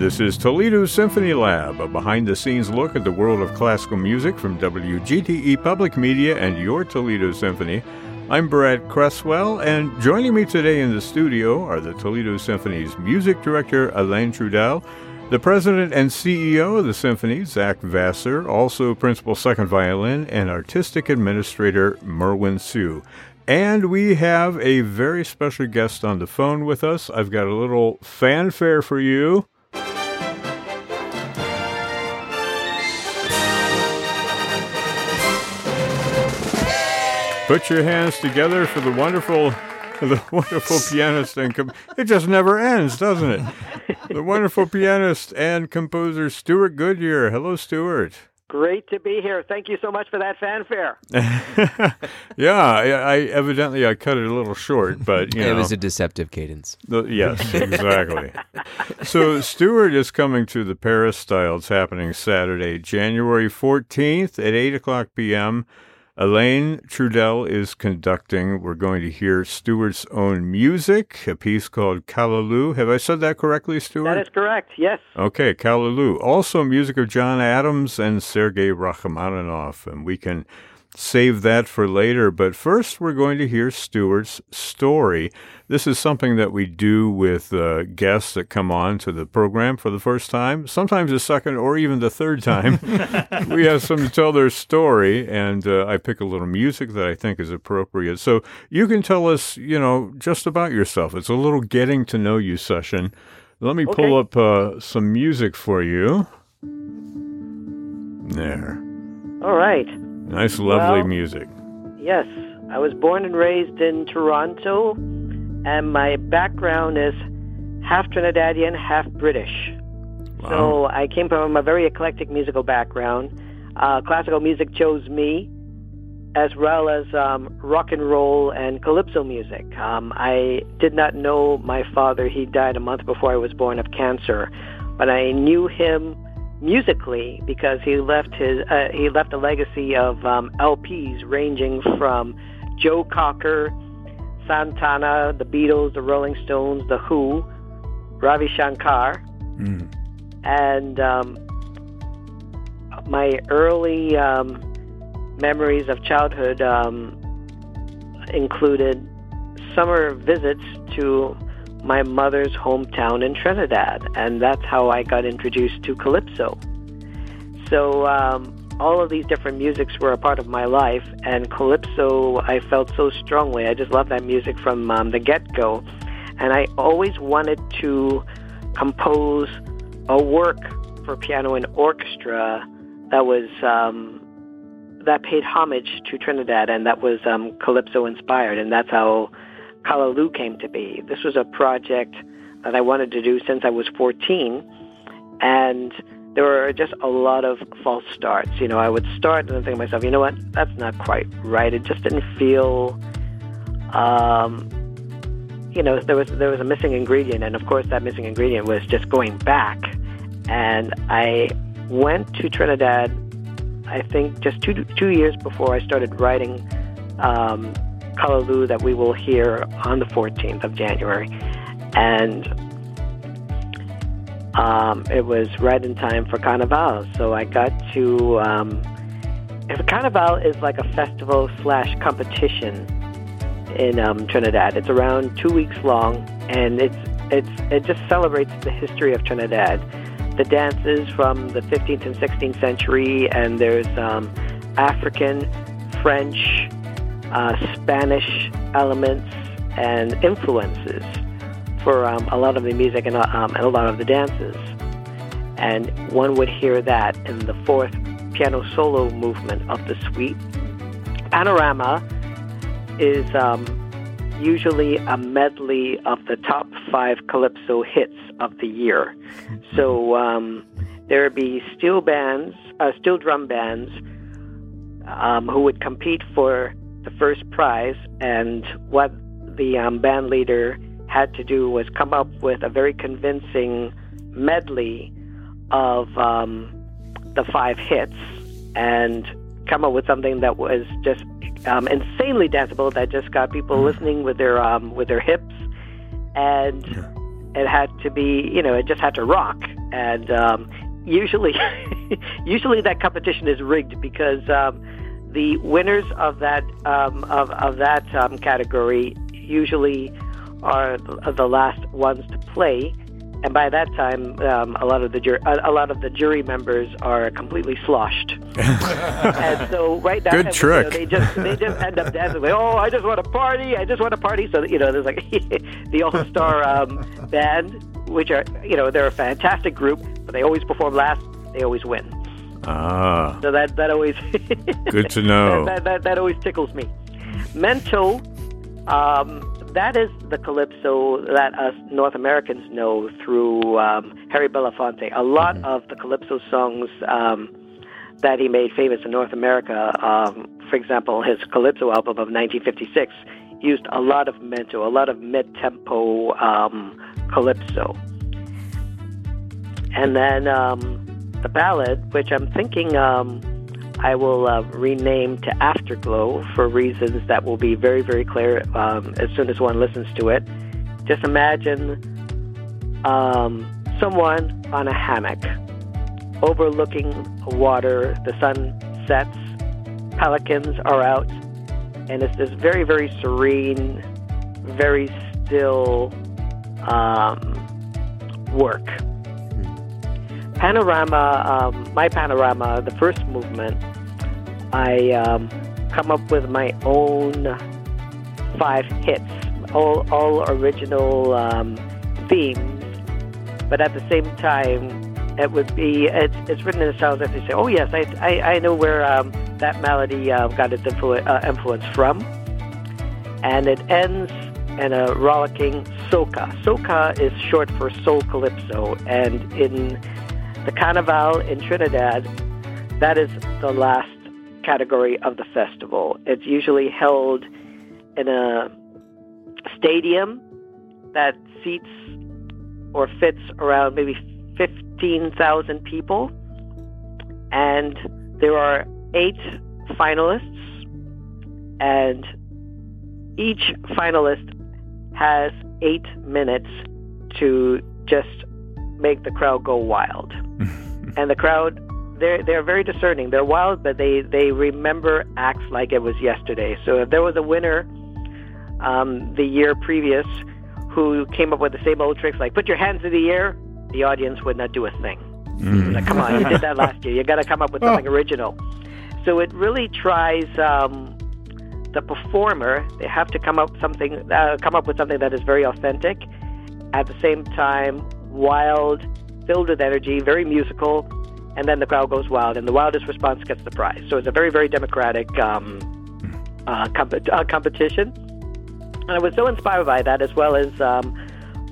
This is Toledo Symphony Lab, a behind the scenes look at the world of classical music from WGTE Public Media and your Toledo Symphony. I'm Brad Cresswell, and joining me today in the studio are the Toledo Symphony's music director, Alain Trudel, the president and CEO of the symphony, Zach Vassar, also principal second violin, and artistic administrator, Merwin Siu. And we have a very special guest on the phone with us. I've got a little fanfare for you. Put your hands together for the wonderful, the wonderful pianist and com- it just never ends, doesn't it? the wonderful pianist and composer Stewart Goodyear. Hello, Stewart. Great to be here. Thank you so much for that fanfare. yeah, I, I, evidently I cut it a little short, but you know, it was a deceptive cadence. The, yes, exactly. so Stewart is coming to the Peristyle. It's happening Saturday, January fourteenth at eight o'clock p.m. Alain Trudel is conducting. We're going to hear Stewart's own music, a piece called Callaloo. Have I said that correctly, Stewart? That is correct, yes. Okay, Callaloo. Also, music of John Adams and Sergei Rachmaninoff. And we can save that for later. But first, we're going to hear Stewart's story. This is something that we do with uh, guests that come on to the program for the first time, sometimes the second or even the third time. we ask them to tell their story, and uh, I pick a little music that I think is appropriate. So you can tell us, you know, just about yourself. It's a little getting to know you session. Let me okay. pull up uh, some music for you. There. All right. Nice, lovely well, music. Yes. I was born and raised in Toronto, and my background is half Trinidadian, half British. Wow. So I came from a very eclectic musical background. Uh, classical music chose me, as well as um, rock and roll and calypso music. Um, I did not know my father. He died a month before I was born of cancer, but I knew him musically because he left his uh, he left a legacy of um, LPs ranging from Joe Cocker, Santana, the Beatles, the Rolling Stones, the Who, Ravi Shankar, mm. and um, my early um, memories of childhood um, included summer visits to my mother's hometown in Trinidad, and that's how I got introduced to calypso. So um, all of these different musics were a part of my life, and calypso I felt so strongly. I just loved that music from um, the get-go, and I always wanted to compose a work for piano and orchestra that was um, that paid homage to Trinidad and that was um, calypso inspired, and that's how Callaloo came to be. This was a project that I wanted to do since I was 14, and there were just a lot of false starts. You know, I would start and then think to myself, you know what, that's not quite right. It just didn't feel, um, you know, there was there was a missing ingredient, and of course that missing ingredient was just going back. And I went to Trinidad, I think just two two years before I started writing. Um, Callaloo that we will hear on the 14th of January. And um, it was right in time for Carnival. So I got to. Um, Carnival is like a festival slash competition in um, Trinidad. It's around two weeks long, and it's it's it just celebrates the history of Trinidad, the dances from the 15th and 16th century, and there's um, African, French, uh, Spanish elements and influences for um, a lot of the music and, um, and a lot of the dances. And one would hear that in the fourth piano solo movement of the suite. Panorama is um, usually a medley of the top five calypso hits of the year. So um, there would be steel bands, uh, steel drum bands, um, who would compete for the first prize, and what the um, band leader had to do was come up with a very convincing medley of um, the five hits and come up with something that was just um, insanely danceable that just got people mm. listening with their um, with their hips, and it had to be you know it just had to rock. And um, usually, usually that competition is rigged because um, the winners of that um, of of that um, category usually are the last ones to play, and by that time, um, a lot of the jury, a, lot of the jury members are completely sloshed. and so, right now, good trick. You know, they just they just end up dancing like, "Oh, I just want to party! I just want to party!" So you know, there's like the All Star um, band, which are you know they're a fantastic group, but they always perform last. They always win. Ah. So that that always good to know. that, that, that, that always tickles me. Mento. Um, that is the calypso that us North Americans know through um, Harry Belafonte. A lot mm-hmm. of the calypso songs um, that he made famous in North America, um, for example, his calypso album of 1956, used a lot of mento, a lot of mid-tempo um, calypso. And then um, the ballad, which I'm thinking um, I will uh, rename to Afterglow for reasons that will be very, very clear um, as soon as one listens to it. Just imagine um, someone on a hammock overlooking water. The sun sets, pelicans are out, and it's this very, very serene, very still um, work. Panorama, um, my panorama, the first movement, I um, come up with my own five hits, all, all original um, themes, but at the same time, it would be it's, it's written in a style that they say, oh yes, I I, I know where um, that melody uh, got its influ- uh, influence from, and it ends in a rollicking soca. Soca is short for soul calypso, and in the Carnival in Trinidad, that is the last category of the festival. It's usually held in a stadium that seats or fits around maybe 15,000 people. And there are eight finalists, and each finalist has eight minutes to just make the crowd go wild. and the crowd they're they're very discerning. They're wild, but they they remember acts like it was yesterday. So if there was a winner um, the year previous who came up with the same old tricks like put your hands in the air, the audience would not do a thing. Mm. Like, come on, you did that last year. You got to come up with something oh. original. So it really tries um, the performer. They have to come up something uh, come up with something that is very authentic, at the same time wild, filled with energy, very musical and then the crowd goes wild, and the wildest response gets the prize. So it's a very, very democratic um, uh, comp- uh, competition. And I was so inspired by that, as well as um,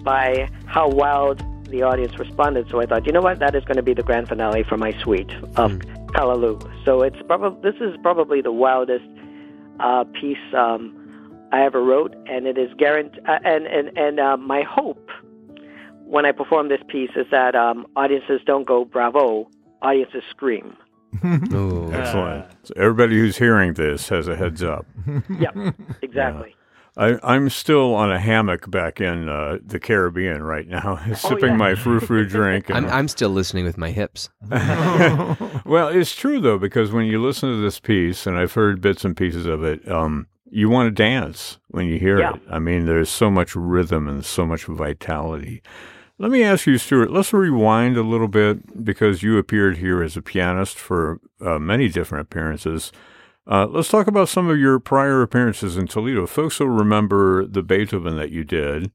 by how wild the audience responded. So I thought, you know what, that is going to be the grand finale for my suite of mm. Callaloo. So it's probably this is probably the wildest uh, piece um, I ever wrote, and it is guaranteed. Uh, and and and uh, my hope when I perform this piece is that um, audiences don't go bravo, audiences scream. Excellent. So everybody who's hearing this has a heads up. yep, exactly. Yeah. I, am still on a hammock back in uh, the Caribbean right now, oh, sipping yeah. my frou frou drink. I'm, I'm still listening with my hips. well, it's true though, because when you listen to this piece, and I've heard bits and pieces of it, um, you want to dance when you hear yeah. it. I mean, there's so much rhythm and so much vitality. Let me ask you, Stewart, let's rewind a little bit because you appeared here as a pianist for uh, many different appearances. Uh, let's talk about some of your prior appearances in Toledo. Folks will remember the Beethoven that you did.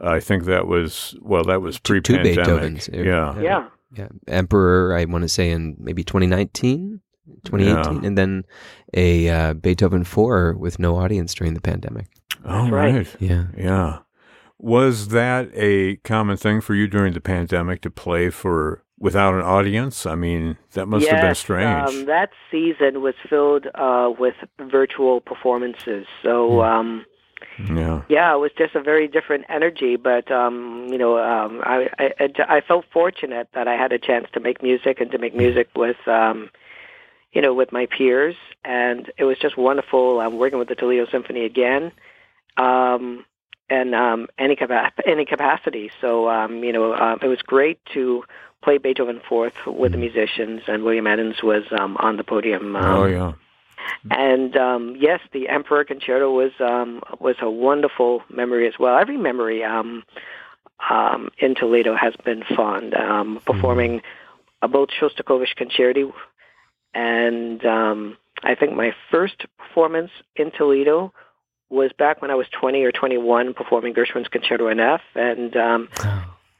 I think that was, well, that was pre pandemic. Two Beethovens. Yeah. Yeah. Yeah. Emperor, I want to say in maybe 2019, 2018, yeah. and then a uh, Beethoven 4 with no audience during the pandemic. Oh, right. right. Yeah. Yeah. Was that a common thing for you during the pandemic to play for without an audience? I mean, that must yes, have been strange. Um, that season was filled uh, with virtual performances. So, hmm. um, yeah, yeah, it was just a very different energy. But um, you know, um, I, I I felt fortunate that I had a chance to make music and to make music with. Um, you know, with my peers, and it was just wonderful. I'm working with the Toledo Symphony again. Um, and um, any capa- any capacity. So um, you know, um, it was great to play Beethoven Fourth with the musicians, and William Adams was um, on the podium. Um, oh yeah. And um, yes, the Emperor Concerto was um, was a wonderful memory as well. Every memory um, um, in Toledo has been fond. Um, performing uh, both Shostakovich Concerti, and um, I think my first performance in Toledo was back when I was 20 or 21, performing Gershwin's Concerto in F, and um,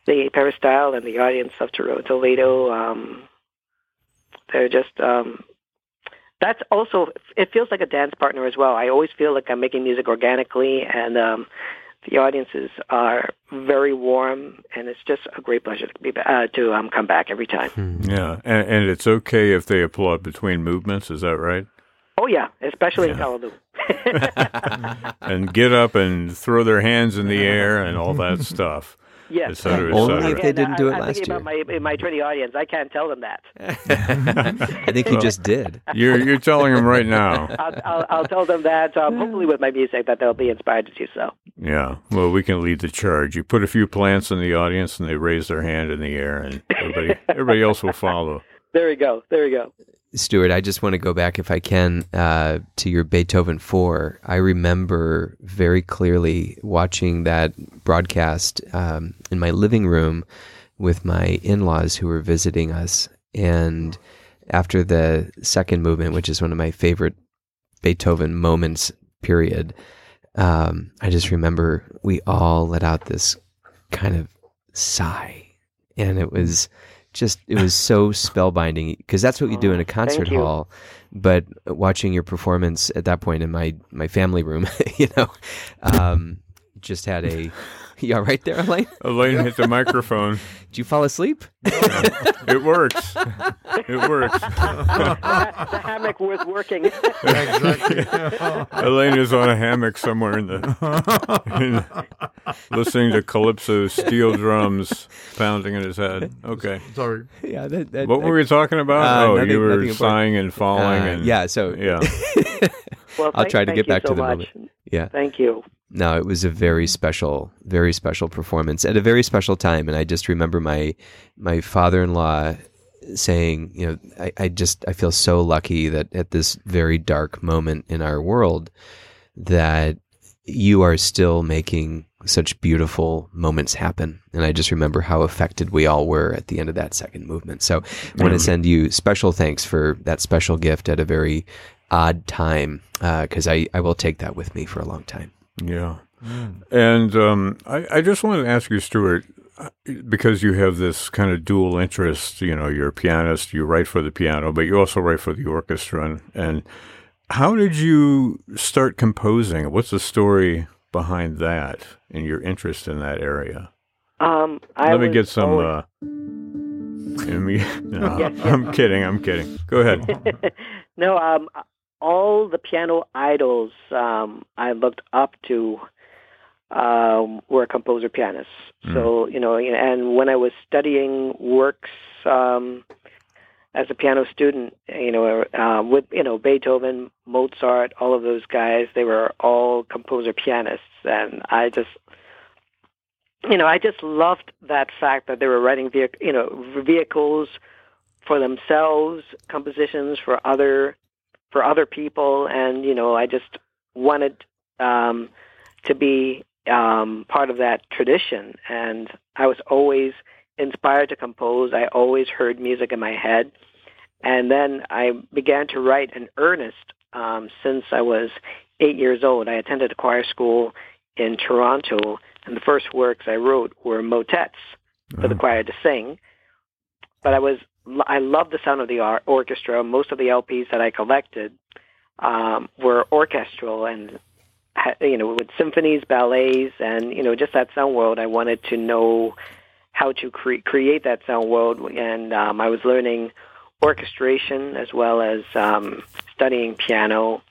the peristyle and the audience of Toledo. Um, they're just um, that's also it feels like a dance partner as well. I always feel like I'm making music organically, and um, the audiences are very warm, and it's just a great pleasure to be uh, to um, come back every time. Hmm. Yeah, and, and, it's okay if they applaud between movements. Is that right? Oh yeah, especially yeah. in Callaloo. and get up and throw their hands in the air and all that stuff. Yes. Et cetera, et Only if they didn't do it I, last year. About my, my attorney audience, I can't tell them that. I think you just did. You're you're telling them right now. I'll, I'll, I'll tell them that. Um, hopefully, with my music, that they'll be inspired to do so. Yeah. Well, we can lead the charge. You put a few plants in the audience, and they raise their hand in the air, and everybody everybody else will follow. There we go. There we go. Stewart, I just want to go back, if I can, uh, to your Beethoven 4. I remember very clearly watching that broadcast um, in my living room with my in laws who were visiting us. And after the second movement, which is one of my favorite Beethoven moments, period, um, I just remember we all let out this kind of sigh. And it was just it was so spellbinding because that's what you do in a concert hall but watching your performance at that point in my my family room you know um, just had a yeah right there Alain Alain hit the microphone did you fall asleep it works it works the hammock was working exactly Alain is on a hammock somewhere in the in, listening to calypso steel drums pounding in his head. Okay. Sorry. Yeah. That, that, what were we talking about? Uh, oh, nothing, you were sighing and falling. Uh, and, yeah. So yeah. Well, I'll try to get back so to the much. moment. Yeah. Thank you. No, it was a very mm-hmm. special, very special performance at a very special time, and I just remember my my father in law saying, you know, I, I just I feel so lucky that at this very dark moment in our world that you are still making such beautiful moments happen. And I just remember how affected we all were at the end of that second movement. So I want to send you special thanks for that special gift at a very odd time because uh, I, I will take that with me for a long time. Yeah. Mm. And um, I, I just wanted to ask you, Stewart, uh, because you have this kind of dual interest, you know, you're a pianist, you write for the piano, but you also write for the orchestra. And, and how did you start composing? What's the story behind that and your interest in that area? Um, Let me get some. Always... Uh, me, no, yes, yes. I'm kidding. I'm kidding. Go ahead. no, um, all the piano idols um, I looked up to um, were composer pianists. Mm. So you know, and when I was studying works um, as a piano student, you know, uh, with you know Beethoven, Mozart, all of those guys, they were all composer pianists, and I just, you know, I just loved that fact that they were writing, vehic- you know, vehicles for themselves, compositions for other, for other people, and you know, I just wanted um, to be um, part of that tradition, and I was always inspired to compose. I always heard music in my head and then I began to write in earnest um, since I was eight years old. I attended a choir school in Toronto, and the first works I wrote were motets for the uh-huh. choir to sing. But I was I loved the sound of the orchestra. Most of the LPs that I collected um, were orchestral and you know with symphonies, ballets, and you know just that sound world. I wanted to know how to cre- create that sound world, and um, I was learning orchestration as well as um, studying piano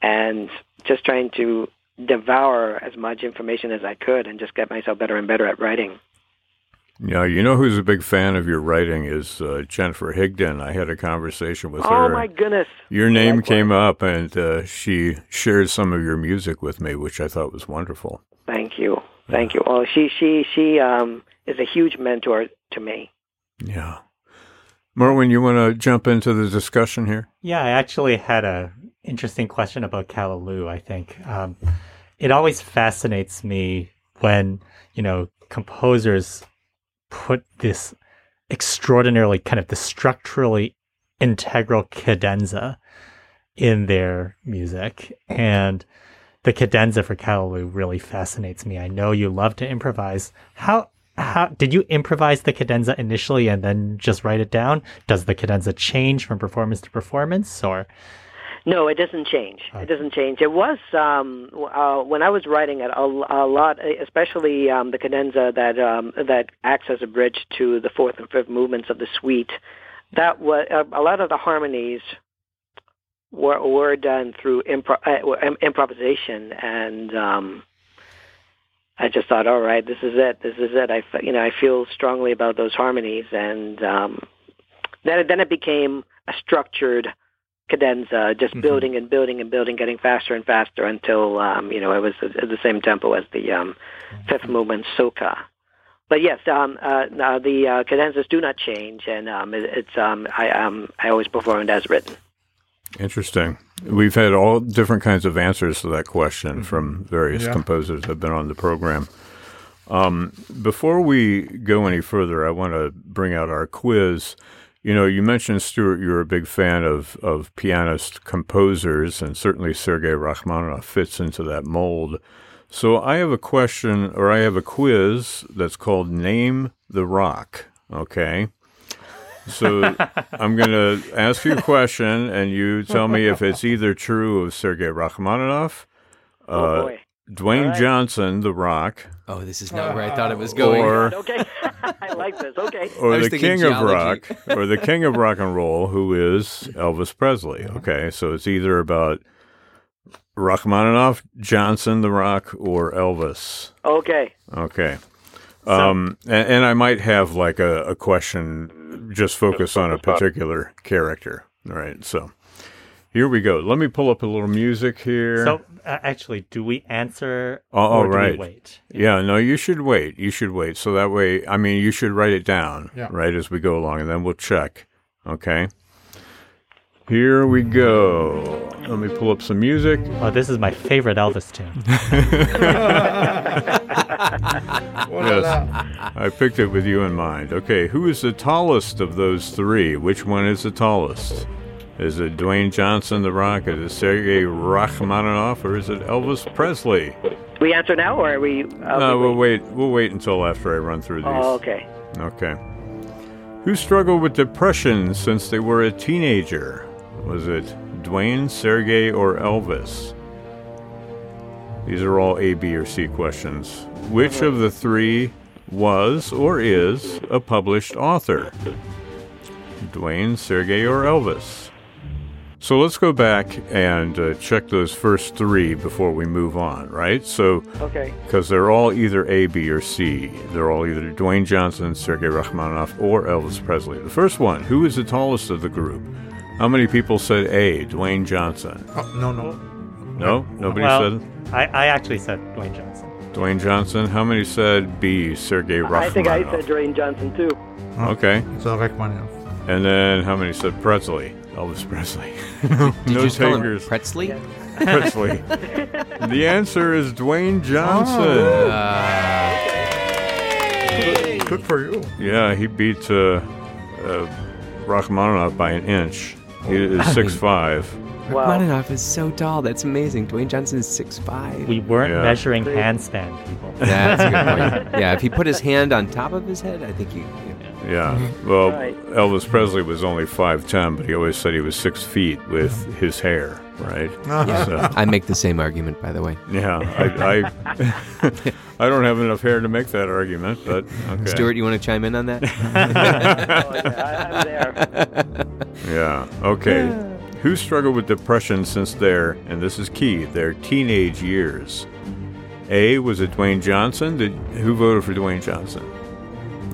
and just trying to devour as much information as I could and just get myself better and better at writing. Yeah, you know who's a big fan of your writing is uh, Jennifer Higdon. I had a conversation with oh, her. Oh my goodness! Your name Likewise. came up, and uh, she shared some of your music with me, which I thought was wonderful. Thank you, thank yeah. you. Oh, she she she um, is a huge mentor to me. Yeah. Merwin, you want to jump into the discussion here? Yeah, I actually had a interesting question about Callaloo. I think um, it always fascinates me when you know composers put this extraordinarily kind of the structurally integral cadenza in their music and the cadenza for Callaloo really fascinates me. I know you love to improvise. How how did you improvise the cadenza initially and then just write it down? Does the cadenza change from performance to performance or no, it doesn't change. It doesn't change. It was um, uh, when I was writing it a, a lot, especially um, the cadenza that um, that acts as a bridge to the fourth and fifth movements of the suite. That was a lot of the harmonies were were done through impro- uh, improvisation, and um, I just thought, all right, this is it. This is it. I you know I feel strongly about those harmonies, and um, then then it became a structured cadenza, just mm-hmm. building and building and building, getting faster and faster until um, you know it was at the same tempo as the um, mm-hmm. fifth movement soca. But yes, um, uh, the uh, cadenzas do not change, and um, it, it's um, I um, I always perform it as written. Interesting. We've had all different kinds of answers to that question mm-hmm. from various yeah. composers that have been on the program. Um, before we go any further, I want to bring out our quiz. You know, you mentioned Stewart, you're a big fan of of pianist composers, and certainly Sergei Rachmaninoff fits into that mold. So I have a question, or I have a quiz that's called "Name the Rock." Okay. So I'm going to ask you a question, and you tell me if it's either true of Sergei Rachmaninoff, oh, uh, oh Dwayne right. Johnson, The Rock. Oh, this is not where I thought it was going. Or, okay, I like this. Okay. Or the King geology. of Rock, or the King of Rock and Roll, who is Elvis Presley. Okay, so it's either about Rachmaninoff, Johnson, The Rock, or Elvis. Okay. Okay. Um, and, and, I might have like a, a question just focus on a particular character. All right. So here we go. Let me pull up a little music here. So, uh, actually, do we answer oh, or right. do we wait? Yeah. yeah. no, you should wait. You should wait. So that way, I mean, you should write it down, yeah. right, as we go along, and then we'll check. Okay. Here we go. Let me pull up some music. Oh, this is my favorite Elvis tune. yes, I picked it with you in mind. Okay, who is the tallest of those three? Which one is the tallest? Is it Dwayne Johnson, The Rock? Is it Sergei Rachmaninoff, or is it Elvis Presley? We answer now, or are we? Uh, no, we we'll wait. We'll wait until after I run through these. Oh, okay. Okay. Who struggled with depression since they were a teenager? Was it Dwayne, Sergei, or Elvis? These are all A, B, or C questions. Which of the three was or is a published author? Dwayne, Sergei, or Elvis? So let's go back and uh, check those first three before we move on, right? So, okay, because they're all either A, B, or C. They're all either Dwayne Johnson, Sergei Rachmaninoff, or Elvis Presley. The first one: Who is the tallest of the group? How many people said A, Dwayne Johnson? Oh, no, no, no, nobody well, said. I, I actually said Dwayne Johnson. Dwayne Johnson. How many said B, Sergei Rachmaninoff? I think I said Dwayne Johnson too. Oh, okay. So Rachmaninoff. And then how many said Presley? Elvis Presley. no takers. Presley? Presley. the answer is Dwayne Johnson. Oh. Uh, good, good, for you. Yeah, he beat uh, uh, Rachmaninoff by an inch. He is six five. Wow. Rachmaninoff is so tall. That's amazing. Dwayne Johnson is six five. We weren't yeah. measuring handspan, people. That's a good point. Yeah, if he put his hand on top of his head, I think you. Yeah. Mm-hmm. Well, right. Elvis Presley was only 5'10, but he always said he was six feet with his hair, right? Yeah. So, I make the same argument, by the way. Yeah. I, I, I, don't have enough hair to make that argument, but okay. Stewart, you want to chime in on that? oh, yeah, I'm there. Yeah. Okay. Who struggled with depression since their, and this is key, their teenage years? A, was it Dwayne Johnson? Did, who voted for Dwayne Johnson?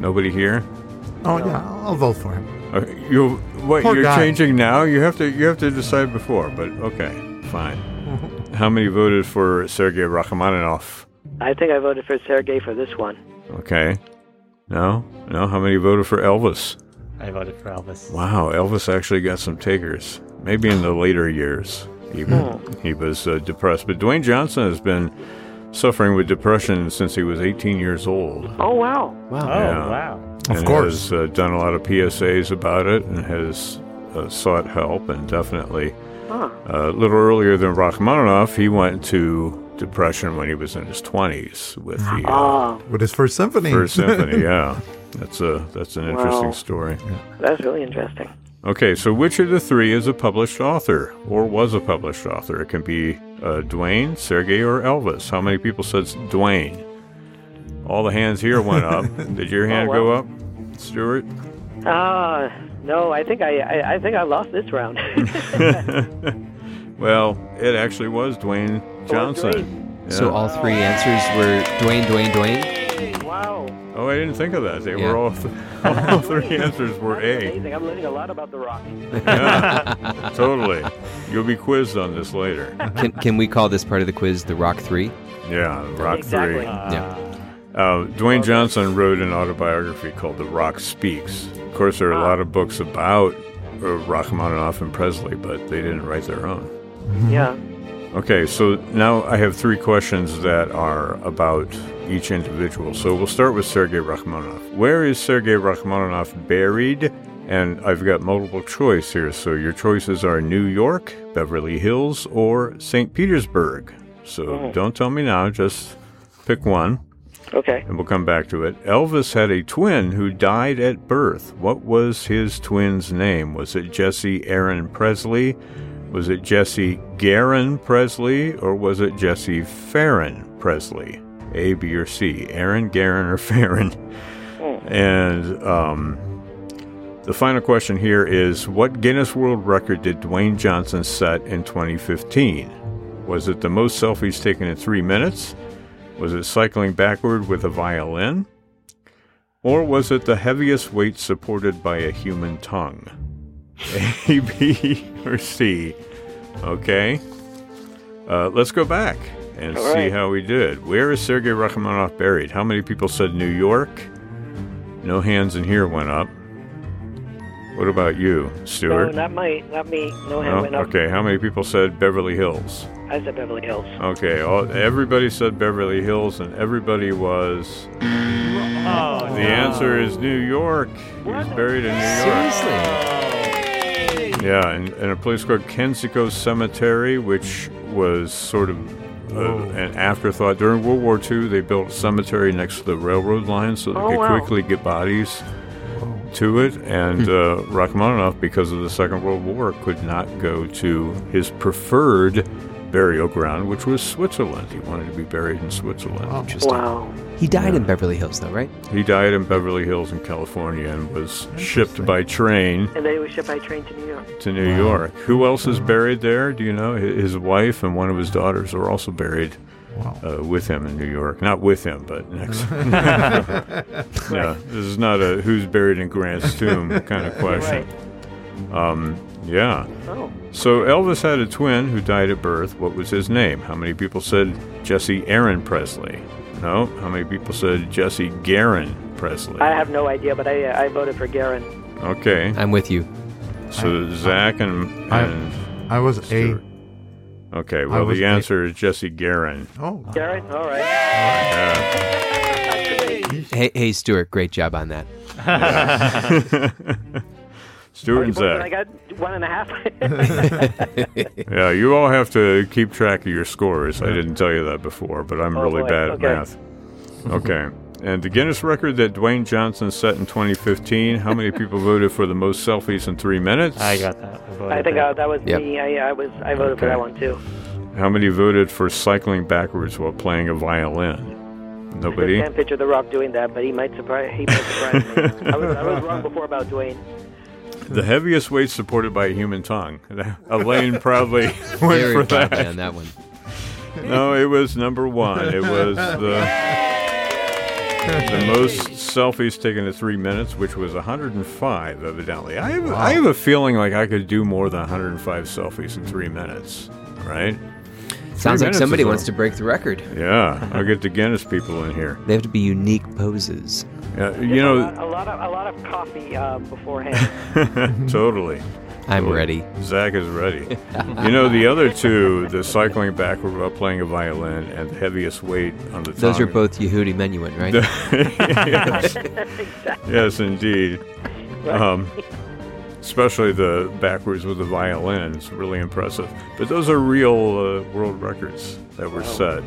Nobody here? Oh yeah, I'll vote for him. Uh, you what? Poor you're guy. changing now. You have to you have to decide before. But okay, fine. How many voted for Sergei Rachmaninoff? I think I voted for Sergei for this one. Okay. No? No? How many voted for Elvis? I voted for Elvis. Wow, Elvis actually got some takers. Maybe in the later years, even he was uh, depressed. But Dwayne Johnson has been suffering with depression since he was 18 years old. Oh wow. Wow. Oh, Yeah. wow. Of and course. has uh, done a lot of PSAs about it and has uh, sought help and definitely. Huh. Uh, a little earlier than Rachmaninoff, he went to depression when he was in his 20s with the uh, Ah, With his first symphony. First Symphony. Yeah, that's a that's an interesting Wow. story. that's really interesting. Okay, so which of the three is a published author or was a published author? It can be uh, Dwayne, Sergey, or Elvis. How many people said Dwayne? All the hands here went up. Did your hand wow. go up, Stewart? Ah, no, I think I, I, I think I lost this round. Well, it actually was Dwayne Johnson. So Yeah. all three answers were Dwayne, Dwayne, Dwayne. Wow. oh, I didn't think of that. They Yeah. were all th- all three answers were That's A. amazing. I'm learning a lot about the rock. Yeah, totally. You'll be quizzed on this later. Can, can we call this part of the quiz the Rock Three? Yeah, Rock Exactly. Three. Yeah. Uh, Dwayne Johnson wrote an autobiography called The Rock Speaks. Of course, there are a lot of books about uh, Rachmaninoff and Presley, but they didn't write their own. Yeah. Okay, so now I have three questions that are about each individual. So we'll start with Sergei Rachmaninoff. Where is Sergei Rachmaninoff buried? And I've got multiple choice here. So your choices are New York, Beverly Hills, or St. Petersburg. So oh. don't tell me now, just pick one Okay. and we'll come back to it. Elvis had a twin who died at birth. What was his twin's name? Was it Jesse Aaron Presley? Was it Jesse Garon Presley? Or was it Jesse Farron Presley? A, B, or C? Aaron, Garon, or Farron? And um, the final question here is What Guinness World Record did Dwayne Johnson set in 2015? Was it the most selfies taken in three minutes? Was it cycling backward with a violin? Or was it the heaviest weight supported by a human tongue? A, B, or C? Okay. Uh, let's go back and All see right. how we did. Where is Sergei Rachmaninoff buried? How many people said New York? No hands in here went up. What about you, No, Stewart? not my, not me. No hand No? went up. Okay, how many people said Beverly Hills? I said Beverly Hills. Okay, all, everybody said Beverly Hills, and everybody was. Oh, The answer is New York. He was buried in New York. Seriously? Yeah, in, in a place called Kensico Cemetery, which was sort of uh, an afterthought. During World War II, they built a cemetery next to the railroad line so they Oh, could wow. quickly get bodies to it. And uh, Rachmaninoff, because of the Second World War, could not go to his preferred burial ground, which was Switzerland. He wanted to be buried in Switzerland. Interesting. Wow. He died in Beverly Hills, though, right? He died in Beverly Hills in California and was shipped by train And then he was shipped by train to New York. to New York. Who else is buried there? Do you know? His wife and one of his daughters are also buried uh, with him in New York. Not with him, but next. yeah, this is not a who's buried in Grant's tomb kind of question. Um, yeah. Oh. So Elvis had a twin who died at birth. What was his name? How many people said Jesse Aaron Presley? No. How many people said Jesse Garon Presley? I have no idea, but I, uh, I voted for Garon. Okay. I'm with you. So Zach and, I- and I was Stewart. A. Okay, well, was the a- answer is Jesse Garon. Oh, Garon? All right. Yeah. Hey, hey, Stewart, great job on that. Stewart and Both and I got one and a half. Yeah, you all have to keep track of your scores. I didn't tell you that before, but I'm Oh, really boy. bad Okay. at math. Okay. And the Guinness record that Dwayne Johnson set in 2015, how many people voted for the most selfies in three minutes? I got that. I, I think that. uh, that was Yep. me. I, I was. I voted for that one too. How many voted for cycling backwards while playing a violin? Nobody? just can't picture The Rock doing that, but he might surprise. He might surprise me. I was, I was wrong before about Dwayne. The heaviest weight supported by a human tongue. Alain probably went Very for proudly that. on that one. No, it was number one. It was the the most selfies taken in three minutes, which was 105, evidently. I have, I have a feeling like I could do more than 105 selfies in three minutes, right? Sounds like somebody wants to break the record. Yeah, I'll get the Guinness people in here. They have to be unique poses. Uh, you a know, lot, a lot of a lot of coffee uh, beforehand. totally. I'm Totally. ready. Zach is ready. you know, the other two, the cycling backward while playing a violin and the heaviest weight on the top. Those are both Yehudi Menuhin, right? yes. yes, indeed. Um, especially the backwards with the violin. It's really impressive. But those are real uh, world records that were set.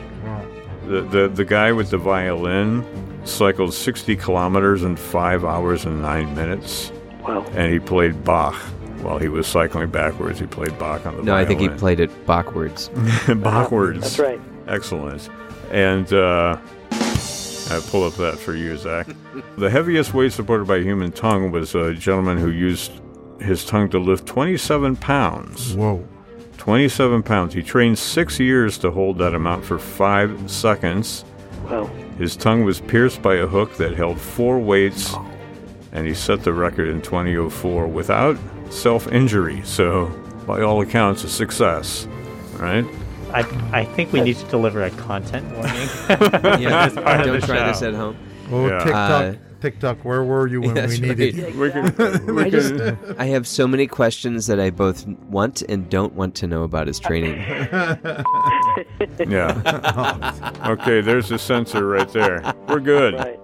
The, the the guy with the violin cycled 60 kilometers in five hours and nine minutes, wow. and he played Bach while he was cycling backwards. He played Bach on the no, I think he played it backwards. backwards. That's right. Excellent. And uh, I pull up that for you, Zach. the heaviest weight supported by human tongue was a gentleman who used his tongue to lift 27 pounds. Whoa. 27 pounds. He trained six years to hold that amount for five seconds. Wow. His tongue was pierced by a hook that held four weights, and he set the record in 2004 without self injury. So, by all accounts, a success. Right? I, I think we need to deliver a content warning. yeah, As part don't the try show. this at home. Oh, Yeah. TikTok. Uh, TikTok, where were you when That's we needed right. you? We can, we I just, I have so many questions that I both want and don't want to know about his training. yeah. Okay, there's the censor right there. We're good. Right.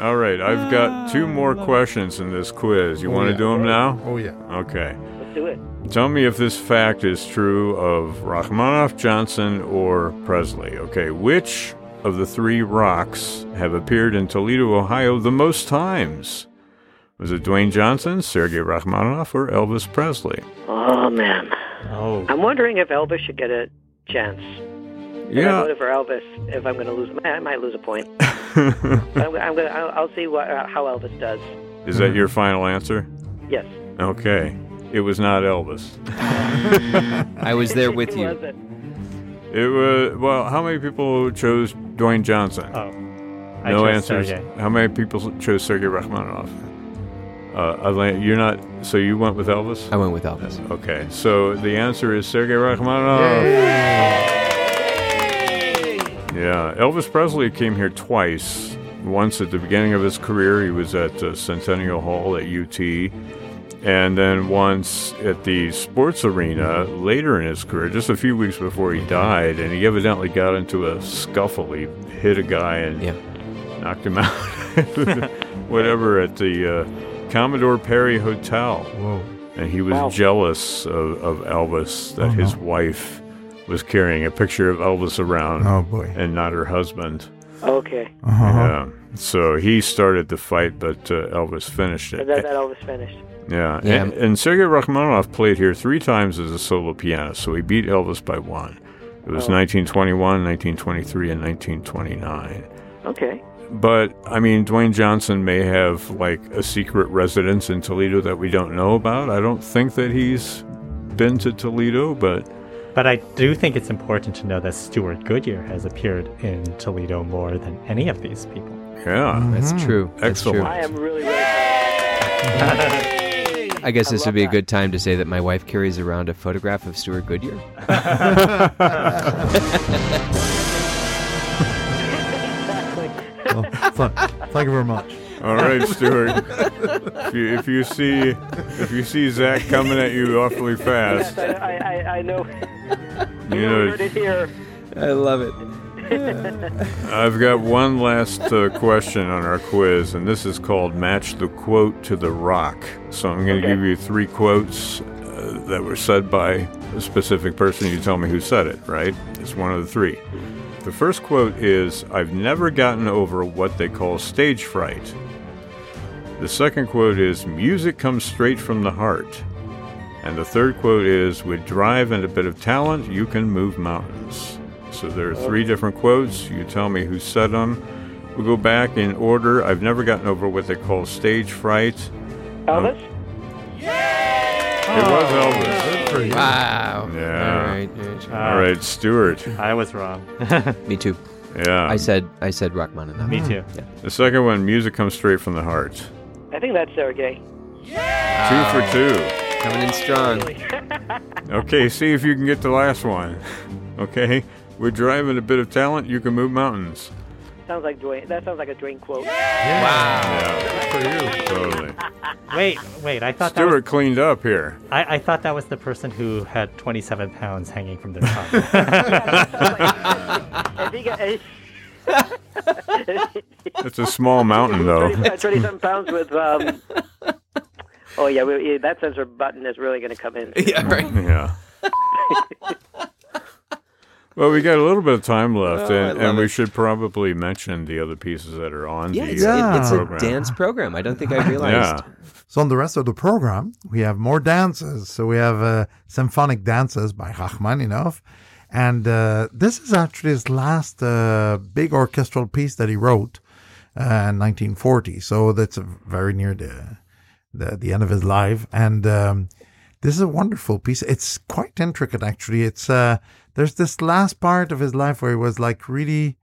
All right, I've got two ah, more questions in this quiz. You Oh, want to yeah. do them now? Oh, yeah. Okay. Let's do it. Tell me if this fact is true of Rachmaninoff, Johnson, or Presley. Okay, which of the three rocks have appeared in Toledo, Ohio the most times? Was it Dwayne Johnson, Sergei Rachmaninoff, or Elvis Presley? Oh man. Oh, I'm wondering if Elvis should get a chance. I Yeah. voted for Elvis. If I'm going to lose, I might lose a point. I'm, I'm going. to I'll, I'll see what, uh, how Elvis does. is that your final answer? Yes. Okay. It was not Elvis. I was there with Who you. Was it? It was well. How many people chose Dwayne Johnson? oh. I no chose answers. Sergey. How many people chose Sergei Rachmaninoff? Uh, Alain, you're not. So you went with Elvis. I went with Elvis. Okay. So the answer is Sergei Rachmaninoff. Yeah. Elvis Presley came here twice. Once at the beginning of his career, he was at uh, Centennial Hall at UT. And then once at the sports arena later in his career, just a few weeks before he died, and he evidently got into a scuffle. He hit a guy and Yeah. knocked him out. Whatever at the uh, Commodore Perry Hotel, Whoa. and he was Wow. jealous of, of Elvis that his wife was carrying a picture of Elvis around Oh, boy. and not her husband. Okay. Uh-huh. Yeah. So he started the fight, but uh, Elvis finished But it. that, that Elvis finished. Yeah, Yeah. And, and Sergei Rachmaninoff played here three times as a solo pianist, so he beat Elvis by one. It was Oh. 1921, 1923, and 1929. Okay. But I mean, Dwayne Johnson may have like a secret residence in Toledo that we don't know about. I don't think that he's been to Toledo, but But I do think it's important to know that Stewart Goodyear has appeared in Toledo more than any of these people. yeah, mm-hmm. That's true. That's Excellent. true. I am really, really. I guess this would be a good time to say that my wife carries around a photograph of Stewart Goodyear. Well, th- thank you very much. all right, Stewart. if, you, if you see if you see Zach coming at you awfully fast, I, I, I, I know. you You know heard it here. I love it. I've got one last uh, question on our quiz, and this is called Match the Quote to the Rock. So I'm going to Okay. give you three quotes uh, that were said by a specific person. You tell me who said it, right? It's one of the three. The first quote is I've never gotten over what they call stage fright. The second quote is Music comes straight from the heart. And the third quote is With drive and a bit of talent, you can move mountains. So there are three different quotes. You tell me who said them. We'll go back in order. I've never gotten over what they call stage fright. Um, Elvis? It was Elvis. Good for you. Wow. Yeah. All right. all right. All right, Stewart. I was wrong. Me too. Yeah. I said I said Rachmaninoff. Me too. Yeah. the second one, music comes straight from the heart. I think that's Sergey. Two for two. Coming in strong. Okay, see if you can get the last one. Okay? With drive and a bit of talent, you can move mountains. sounds like Dwayne. That sounds like a Dwayne quote. Yeah, For you. totally. Wait, wait. I thought that was, cleaned up here. I, I thought that was the person who had 27 pounds hanging from their tongue. If he got- if- It's a small mountain, though. 27 pounds with. Um, oh yeah, we, yeah, that censor button is really going to come in. yeah, right. Yeah. well, we got a little bit of time left, Oh, and, and we should probably mention the other pieces that are on Yeah, the it's, uh, it- it's a program. dance program. I don't think I realized. Yeah. So on the rest of the program, we have more dances. So we have uh, symphonic dances by Rachmaninoff, and uh, this is actually his last uh, big orchestral piece that he wrote uh, in 1940. So that's uh, very near the, the the end of his life, and um, this is a wonderful piece. It's quite intricate, actually. It's uh, there's this last part of his life where he was like really,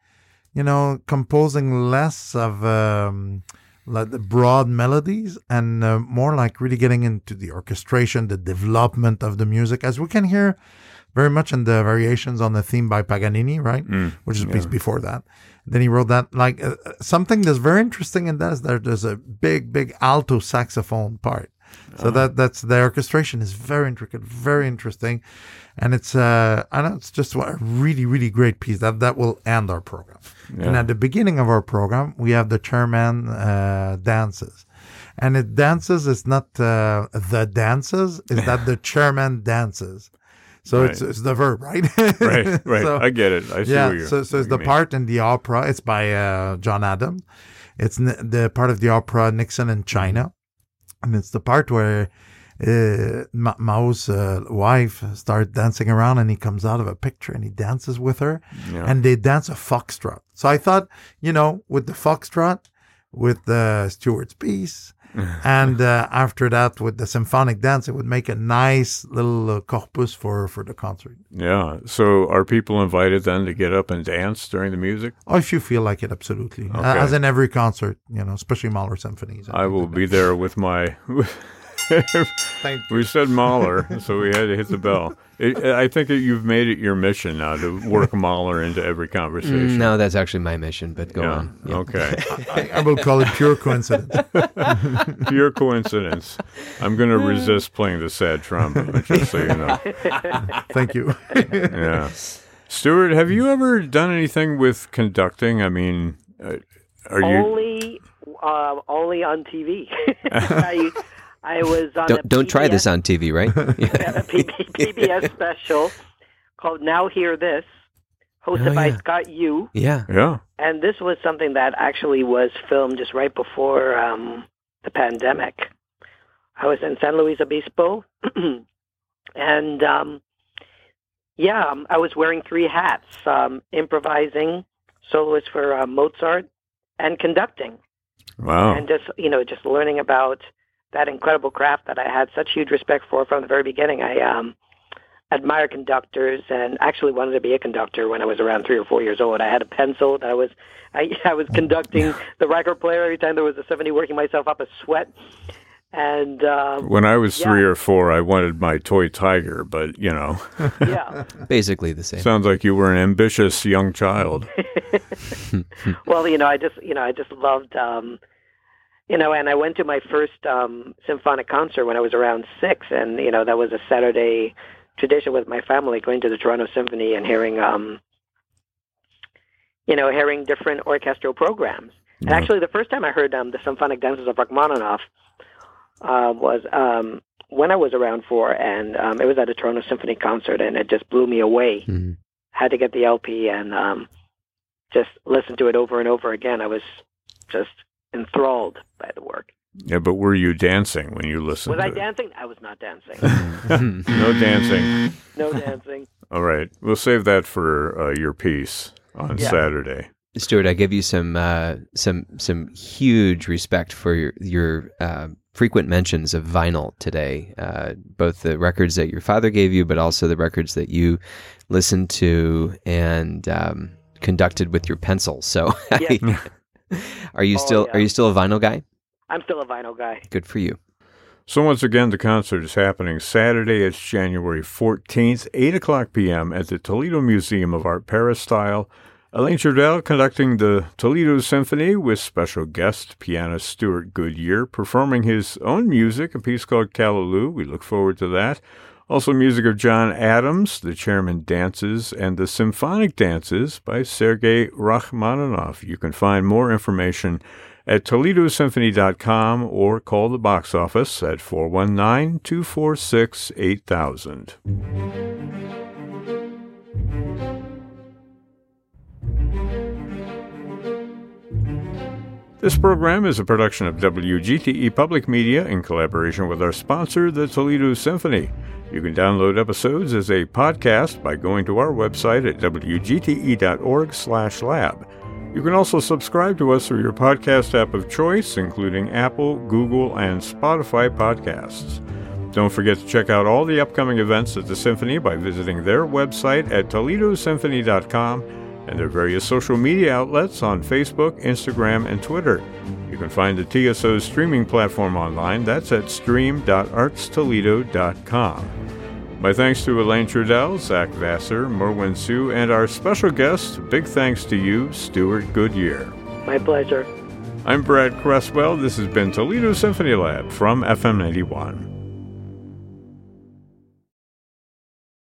you know, composing less of. Um, like the broad melodies and uh, more like really getting into the orchestration, the development of the music, as we can hear very much in the variations on the theme by Paganini, right? Which is a piece before that. Then he wrote that like uh, uh, something that's very interesting in that is that there's a big, big alto saxophone part. So that that's the orchestration is very intricate, very interesting, and it's uh I know it's just a really really great piece that that will end our program. And at the beginning of our program, we have the chairman uh, dances, and it dances is not uh, the dances, is that the chairman dances. So it's Right. it's the verb, right? Right, right. So- I get it. I see yeah, so so it's the mean. part in the opera. It's by uh, John Adams. It's n- the part of the opera Nixon in China, and it's the part where uh, Ma- Mao's uh, wife starts dancing around, and he comes out of a picture and he dances with her, Yeah. and they dance a foxtrot. So I thought, you know, with the foxtrot, with uh, Stewart's piece. and uh, after that, with the symphonic dance, it would make a nice little uh, corpus for, for the concert. Yeah. So are people invited then to get up and dance during the music? Oh, if you feel like it, absolutely. Uh, Okay. As in every concert, you know, especially Mahler symphonies. I will be there with my. Thank we said Mahler, so we had to hit the bell. It, I think that you've made it your mission now to work Mahler into every conversation. No, that's actually my mission. But go Yeah. on. Yeah. Okay. I, I will call it pure coincidence. Pure coincidence. I'm going to resist playing the sad trumpet, just so you know. Thank you. Yeah. Stewart, have you ever done anything with conducting? I mean, uh, are you? Only, uh, only on TV. I, I was on a Don't don't try this on TV, right? Yeah. a P- PBS special called Now Hear This, hosted Oh, by yeah. Scott Yoo. yeah. Yeah. And this was something that actually was filmed just right before um, the pandemic. I was in San Luis Obispo, and um, yeah, um, I was wearing three hats: um, improvising, soloist for uh, Mozart, and conducting Wow. and just you know just learning about that incredible craft that I had such huge respect for from the very beginning. I um, admire conductors and actually wanted to be a conductor when I was around three or four years old. I had a pencil that I was I, I was conducting the record player every time there was a symphony, working myself up a sweat. And um, When I was three or four, I wanted my toy tiger, but you know, yeah, Basically the same. sounds like you were an ambitious young child. well, you know, I just, you know, I just loved, um, you know, and I went to my first um, symphonic concert when I was around six, and you know, that was a Saturday tradition with my family, going to the Toronto Symphony and hearing, um, you know, hearing different orchestral programs. And actually, the first time I heard um, the symphonic dances of Rachmaninoff uh, was um, when I was around four, and um, it was at a Toronto Symphony concert, and it just blew me away Mhm. had to get the LP and um, just listen to it over and over again. I was just enthralled by the work. Yeah, but were you dancing when you listened Was to I it? dancing? I was not dancing. no dancing. No dancing. All right. We'll save that for uh, your piece on Yeah. Saturday. Stewart, I give you some uh, some some huge respect for your your uh, frequent mentions of vinyl today. Uh, both the records that your father gave you, but also the records that you listened to and um, conducted with your pencil. So, Yeah. are you Oh, still yeah. are you still a vinyl guy? I'm still a vinyl guy. Good for you. So once again, the concert is happening Saturday. It's January 14th, 8 o'clock p.m. at the Toledo Museum of Art Peristyle. Alain Trudel conducting the Toledo Symphony with special guest pianist Stewart Goodyear performing his own music, a piece called Callaloo. We look forward to that. Also, music of John Adams, the Chairman Dances, and the Symphonic Dances by Sergei Rachmaninoff. You can find more information at ToledoSymphony.com or call the box office at 419 246 8000. This program is a production of WGTE Public Media in collaboration with our sponsor, the Toledo Symphony. You can download episodes as a podcast by going to our website at wgte.org/lab. You can also subscribe to us through your podcast app of choice, including Apple, Google, and Spotify podcasts. Don't forget to check out all the upcoming events at the Symphony by visiting their website at toledosymphony.com and their various social media outlets on Facebook, Instagram, and Twitter. You can find the TSO's streaming platform online. That's at stream.artstoledo.com. My thanks to Alain Trudel, Zach Vassar, Merwin Siu, and our special guest. Big thanks to you, Stewart Goodyear. My pleasure. I'm Brad Cresswell. This has been Toledo Symphony Lab from FM 91.